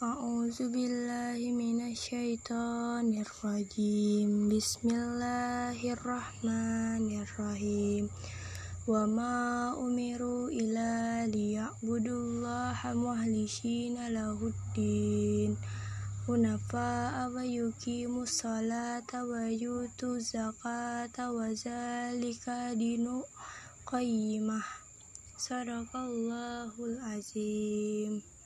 A'udzu billahi minasyaitonir rajim. Bismillahirrahmanirrahim. Wa ma umiru illa liya'budullaha muhlishina lahuddin. Hunafa wa yuqimu salata wa yutu zakata wa zalika dinu qayyimah. Sadaqallahul azim.